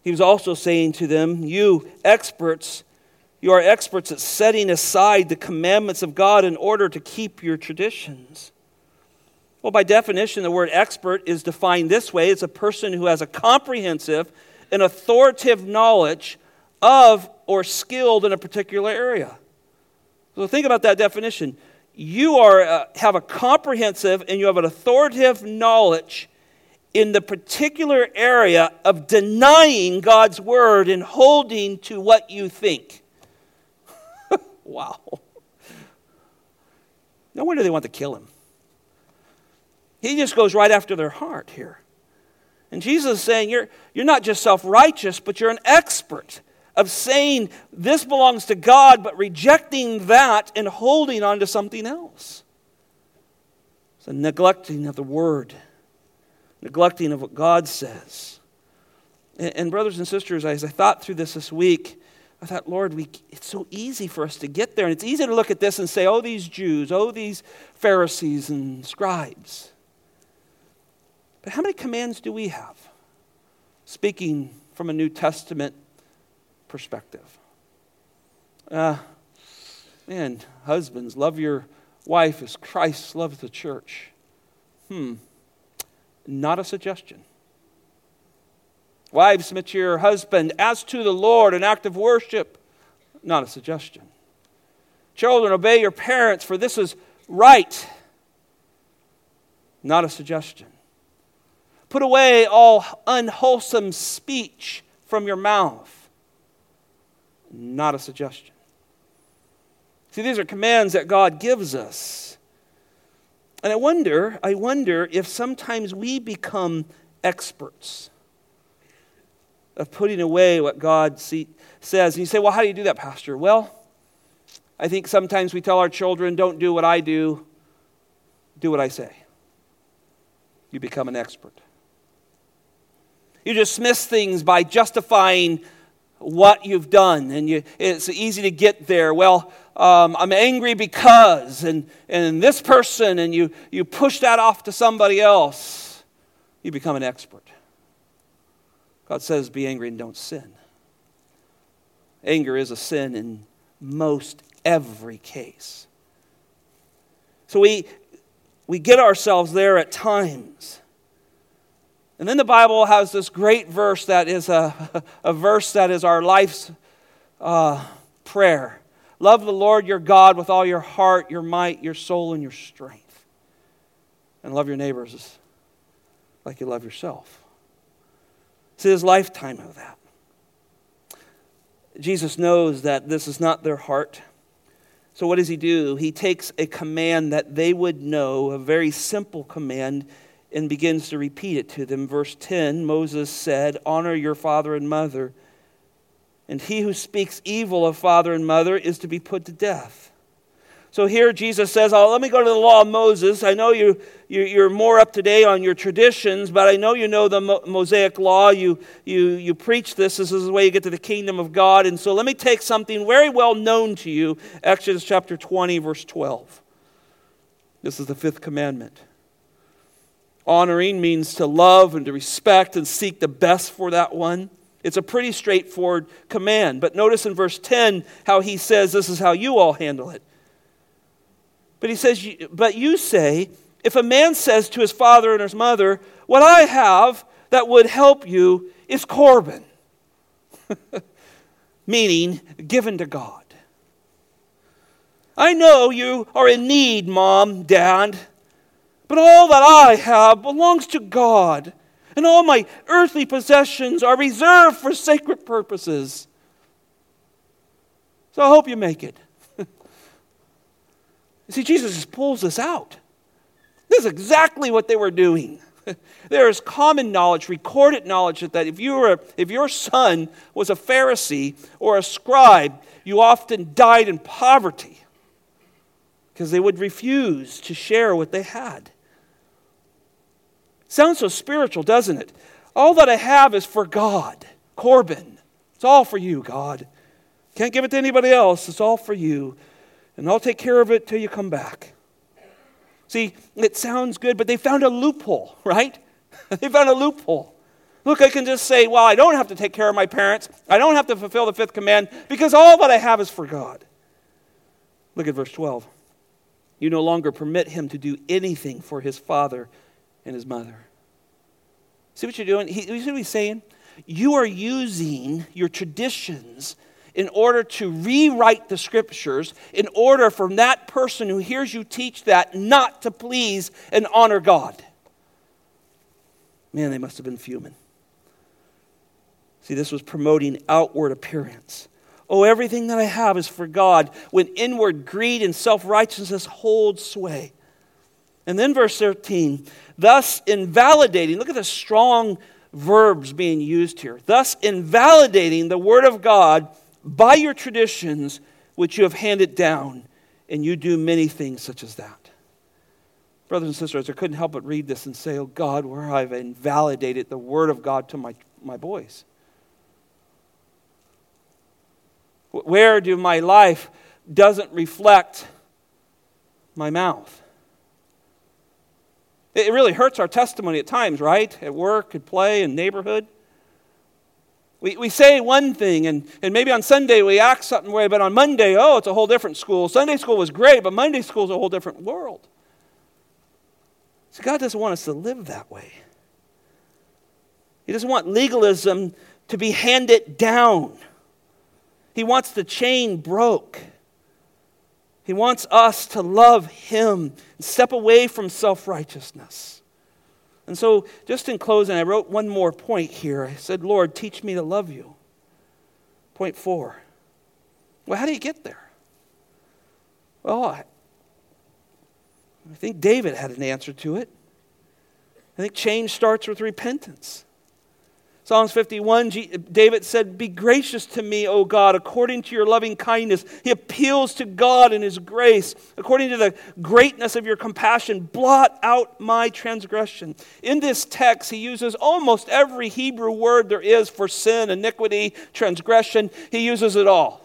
He was also saying to them, You experts, you are experts at setting aside the commandments of God in order to keep your traditions. Well, by definition, the word expert is defined this way it's a person who has a comprehensive and authoritative knowledge of or skilled in a particular area. So think about that definition. You are, uh, have a comprehensive and you have an authoritative knowledge in the particular area of denying God's word and holding to what you think. *laughs* wow. No wonder they want to kill him. He just goes right after their heart here. And Jesus is saying, You're, you're not just self righteous, but you're an expert of saying this belongs to God, but rejecting that and holding on to something else. It's a neglecting of the word, neglecting of what God says. And, and brothers and sisters, as I thought through this this week, I thought, Lord, we, it's so easy for us to get there. And it's easy to look at this and say, oh, these Jews, oh, these Pharisees and scribes. But how many commands do we have? Speaking from a New Testament perspective. Uh, man, husbands, love your wife as Christ loves the church. Hmm, not a suggestion. Wives, submit to your husband as to the Lord, an act of worship, not a suggestion. Children, obey your parents, for this is right, not a suggestion. Put away all unwholesome speech from your mouth. Not a suggestion. See, these are commands that God gives us. And I wonder, I wonder if sometimes we become experts of putting away what God see, says. And you say, well, how do you do that, Pastor? Well, I think sometimes we tell our children, don't do what I do, do what I say. You become an expert. You dismiss things by justifying what you've done, and you, it's easy to get there. Well, um, I'm angry because, and, and this person, and you, you push that off to somebody else. You become an expert. God says, be angry and don't sin. Anger is a sin in most every case. So we, we get ourselves there at times. And then the Bible has this great verse that is a, *laughs* a verse that is our life's uh, prayer. Love the Lord your God with all your heart, your might, your soul, and your strength. And love your neighbors like you love yourself. It's his lifetime of that. Jesus knows that this is not their heart. So, what does he do? He takes a command that they would know, a very simple command, and begins to repeat it to them. Verse 10 Moses said, Honor your father and mother, and he who speaks evil of father and mother is to be put to death. So here Jesus says, oh, let me go to the law of Moses. I know you, you, are more up to date on your traditions, but I know you know the Mosaic law. You, you, you preach this. This is the way you get to the kingdom of God. And so let me take something very well known to you Exodus chapter 20, verse 12. This is the fifth commandment. Honoring means to love and to respect and seek the best for that one. It's a pretty straightforward command. But notice in verse 10 how he says this is how you all handle it. But he says, But you say, if a man says to his father and his mother, What I have that would help you is Corban, *laughs* meaning given to God. I know you are in need, mom, dad. But all that I have belongs to God, and all my earthly possessions are reserved for sacred purposes. So I hope you make it. *laughs* See, Jesus just pulls this out. This is exactly what they were doing. *laughs* there is common knowledge, recorded knowledge that if, you were, if your son was a Pharisee or a scribe, you often died in poverty because they would refuse to share what they had. Sounds so spiritual, doesn't it? All that I have is for God. Corban. It's all for you, God. Can't give it to anybody else. It's all for you. And I'll take care of it till you come back. See, it sounds good, but they found a loophole, *laughs* right? they found a loophole. Look, I can just say, well, I don't have to take care of my parents. I don't have to fulfill the fifth command because all that I have is for God. Look at verse 12. You no longer permit him to do anything for his father and his mother. See what you're doing? He, you see what he's saying? You are using your traditions in order to rewrite the scriptures, in order for that person who hears you teach that not to please and honor God. Man, they must have been fuming. See, this was promoting outward appearance. Oh, everything that I have is for God, when inward greed and self righteousness hold sway. And then verse 13, thus invalidating, look at the strong verbs being used here. Thus invalidating the word of God by your traditions which you have handed down, and you do many things such as that. Brothers and sisters, I couldn't help but read this and say, Oh God, where I've invalidated the word of God to my, my boys. Where do my life doesn't reflect my mouth? It really hurts our testimony at times, right? At work, at play, in neighborhood. We, we say one thing, and, and maybe on Sunday we act something way, but on Monday, oh, it's a whole different school. Sunday school was great, but Monday school is a whole different world. So God doesn't want us to live that way. He doesn't want legalism to be handed down. He wants the chain broke. He wants us to love Him and step away from self righteousness. And so, just in closing, I wrote one more point here. I said, Lord, teach me to love you. Point four. Well, how do you get there? Well, I, I think David had an answer to it. I think change starts with repentance. Psalms 51, David said, Be gracious to me, O God, according to your loving kindness. He appeals to God in his grace. According to the greatness of your compassion, blot out my transgression. In this text, he uses almost every Hebrew word there is for sin, iniquity, transgression. He uses it all.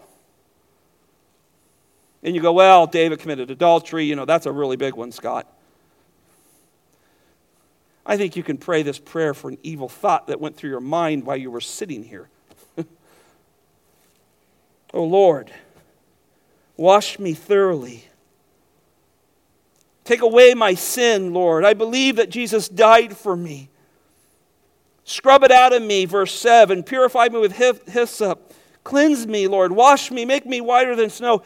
And you go, Well, David committed adultery. You know, that's a really big one, Scott. I think you can pray this prayer for an evil thought that went through your mind while you were sitting here. *laughs* oh Lord, wash me thoroughly. Take away my sin, Lord. I believe that Jesus died for me. Scrub it out of me, verse 7. Purify me with hyssop. Cleanse me, Lord. Wash me. Make me whiter than snow.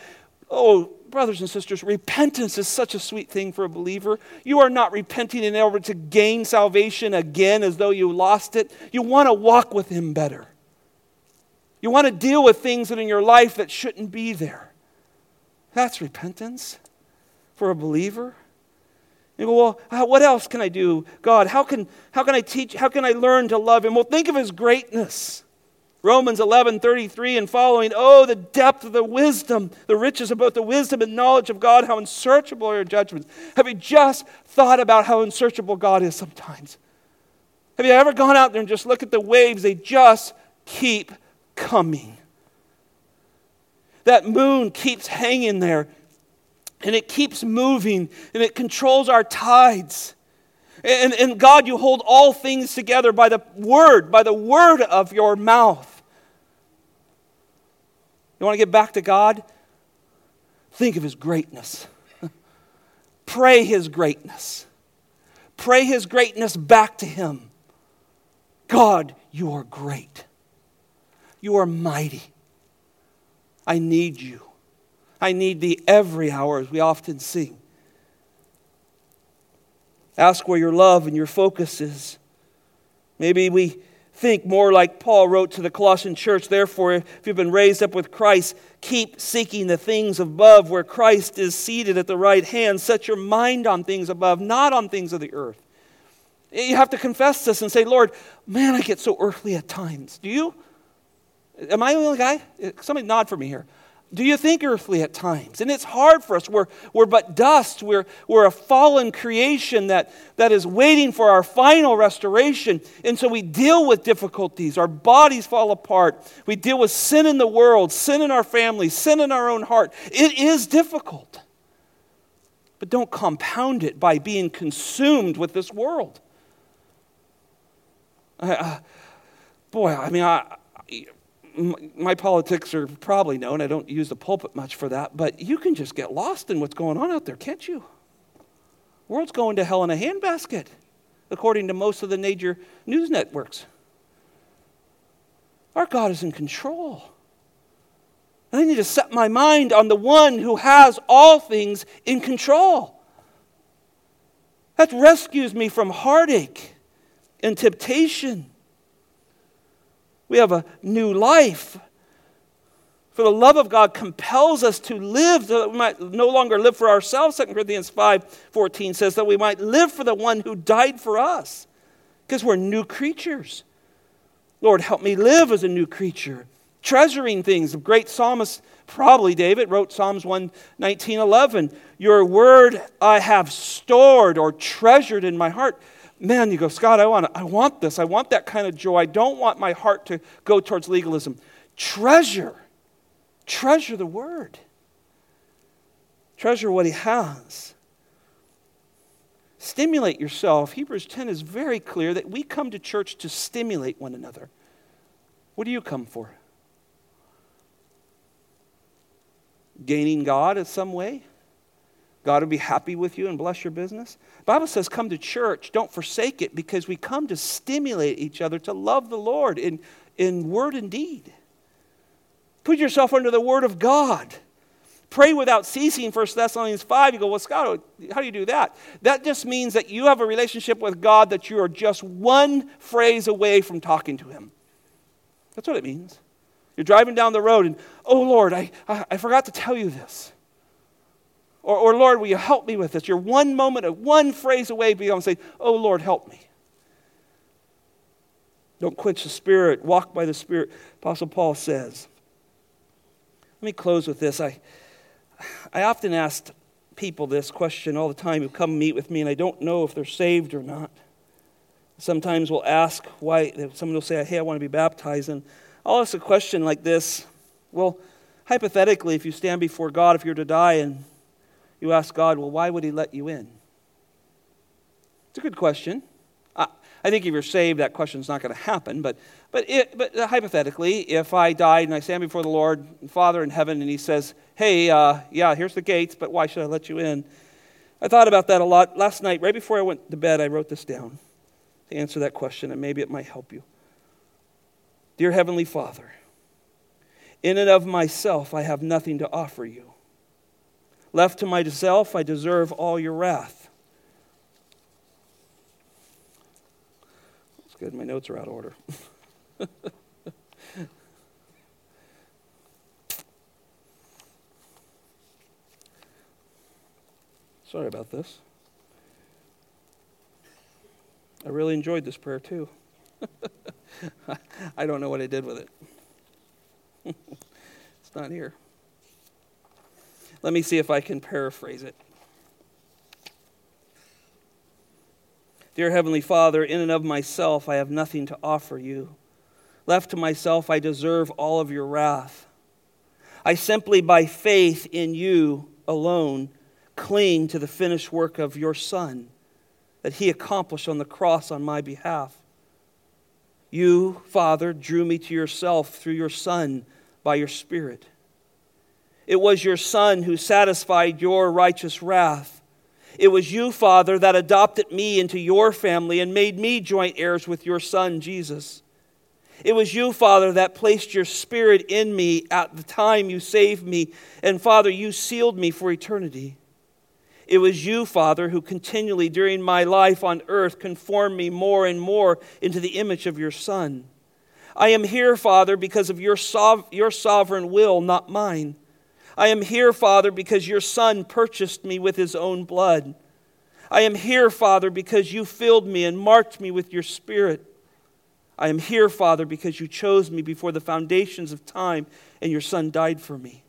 Oh, brothers and sisters, repentance is such a sweet thing for a believer. You are not repenting in order to gain salvation again as though you lost it. You want to walk with Him better. You want to deal with things that in your life that shouldn't be there. That's repentance for a believer. You go, well, what else can I do? God, how can, how can I teach? How can I learn to love Him? Well, think of His greatness. Romans 11, 33 and following. Oh, the depth of the wisdom, the riches about the wisdom and knowledge of God, how unsearchable are your judgments. Have you just thought about how unsearchable God is sometimes? Have you ever gone out there and just look at the waves? They just keep coming. That moon keeps hanging there and it keeps moving and it controls our tides. And, and God, you hold all things together by the word, by the word of your mouth. You want to get back to God? Think of His greatness. *laughs* Pray His greatness. Pray His greatness back to Him. God, you are great. You are mighty. I need you. I need thee every hour, as we often sing. Ask where your love and your focus is. Maybe we think more like Paul wrote to the Colossian church. Therefore, if you've been raised up with Christ, keep seeking the things above where Christ is seated at the right hand. Set your mind on things above, not on things of the earth. You have to confess this and say, Lord, man, I get so earthly at times. Do you? Am I the only guy? Somebody nod for me here. Do you think earthly at times? And it's hard for us. We're, we're but dust. We're, we're a fallen creation that, that is waiting for our final restoration. And so we deal with difficulties. Our bodies fall apart. We deal with sin in the world, sin in our family, sin in our own heart. It is difficult. But don't compound it by being consumed with this world. Uh, boy, I mean, I, my politics are probably known. I don't use the pulpit much for that, but you can just get lost in what's going on out there, can't you? The world's going to hell in a handbasket, according to most of the major news networks. Our God is in control. And I need to set my mind on the one who has all things in control. That rescues me from heartache and temptation. We have a new life For the love of God compels us to live so that we might no longer live for ourselves. 2 Corinthians 5 14 says that we might live for the one who died for us because we're new creatures. Lord, help me live as a new creature, treasuring things. The great psalmist, probably David, wrote Psalms 119 11. Your word I have stored or treasured in my heart. Man, you go, Scott, I want, I want this. I want that kind of joy. I don't want my heart to go towards legalism. Treasure Treasure the word, treasure what he has. Stimulate yourself. Hebrews 10 is very clear that we come to church to stimulate one another. What do you come for? Gaining God in some way? God will be happy with you and bless your business. Bible says, come to church. Don't forsake it because we come to stimulate each other to love the Lord in, in word and deed. Put yourself under the Word of God. Pray without ceasing, 1 Thessalonians 5. You go, well, Scott, how do you do that? That just means that you have a relationship with God that you are just one phrase away from talking to Him. That's what it means. You're driving down the road and, oh, Lord, I, I, I forgot to tell you this. Or, or, Lord, will you help me with this? You're one moment, of one phrase away beyond saying, oh, Lord, help me. Don't quench the Spirit. Walk by the Spirit, Apostle Paul says. Let me close with this. I, I often ask people this question all the time who come meet with me, and I don't know if they're saved or not. Sometimes we'll ask why, someone will say, Hey, I want to be baptized. And I'll ask a question like this Well, hypothetically, if you stand before God, if you're to die, and you ask God, Well, why would He let you in? It's a good question. I think if you're saved, that question's not going to happen. But, but, it, but uh, hypothetically, if I died and I stand before the Lord, Father in heaven, and He says, Hey, uh, yeah, here's the gates, but why should I let you in? I thought about that a lot. Last night, right before I went to bed, I wrote this down to answer that question, and maybe it might help you. Dear Heavenly Father, in and of myself, I have nothing to offer you. Left to myself, I deserve all your wrath. It's good. My notes are out of order. *laughs* Sorry about this. I really enjoyed this prayer too. *laughs* I don't know what I did with it. *laughs* it's not here. Let me see if I can paraphrase it. Dear Heavenly Father, in and of myself I have nothing to offer you. Left to myself, I deserve all of your wrath. I simply, by faith in you alone, cling to the finished work of your Son that He accomplished on the cross on my behalf. You, Father, drew me to yourself through your Son by your Spirit. It was your Son who satisfied your righteous wrath it was you, Father, that adopted me into your family and made me joint heirs with your Son, Jesus. It was you, Father, that placed your Spirit in me at the time you saved me, and Father, you sealed me for eternity. It was you, Father, who continually during my life on earth conformed me more and more into the image of your Son. I am here, Father, because of your, sov- your sovereign will, not mine. I am here, Father, because your Son purchased me with his own blood. I am here, Father, because you filled me and marked me with your Spirit. I am here, Father, because you chose me before the foundations of time and your Son died for me.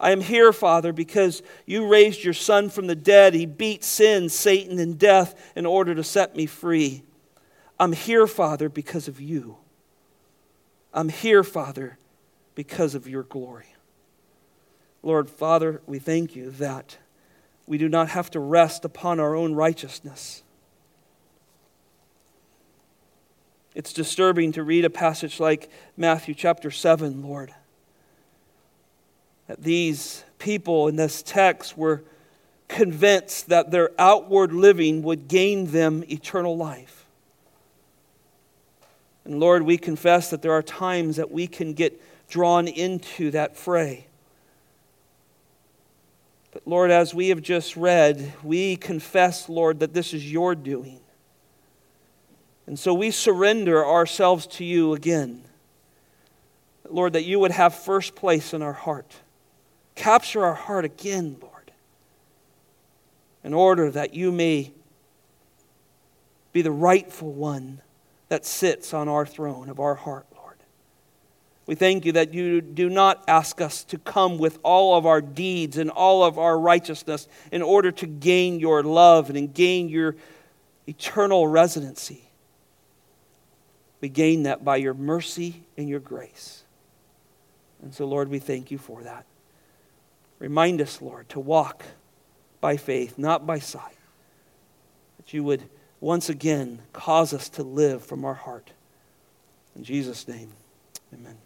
I am here, Father, because you raised your Son from the dead. He beat sin, Satan, and death in order to set me free. I'm here, Father, because of you. I'm here, Father, because of your glory. Lord, Father, we thank you that we do not have to rest upon our own righteousness. It's disturbing to read a passage like Matthew chapter 7, Lord. That these people in this text were convinced that their outward living would gain them eternal life. And Lord, we confess that there are times that we can get drawn into that fray. But Lord, as we have just read, we confess, Lord, that this is your doing. And so we surrender ourselves to you again. Lord, that you would have first place in our heart. Capture our heart again, Lord, in order that you may be the rightful one that sits on our throne of our heart. We thank you that you do not ask us to come with all of our deeds and all of our righteousness in order to gain your love and gain your eternal residency. We gain that by your mercy and your grace. And so, Lord, we thank you for that. Remind us, Lord, to walk by faith, not by sight. That you would once again cause us to live from our heart. In Jesus' name, amen.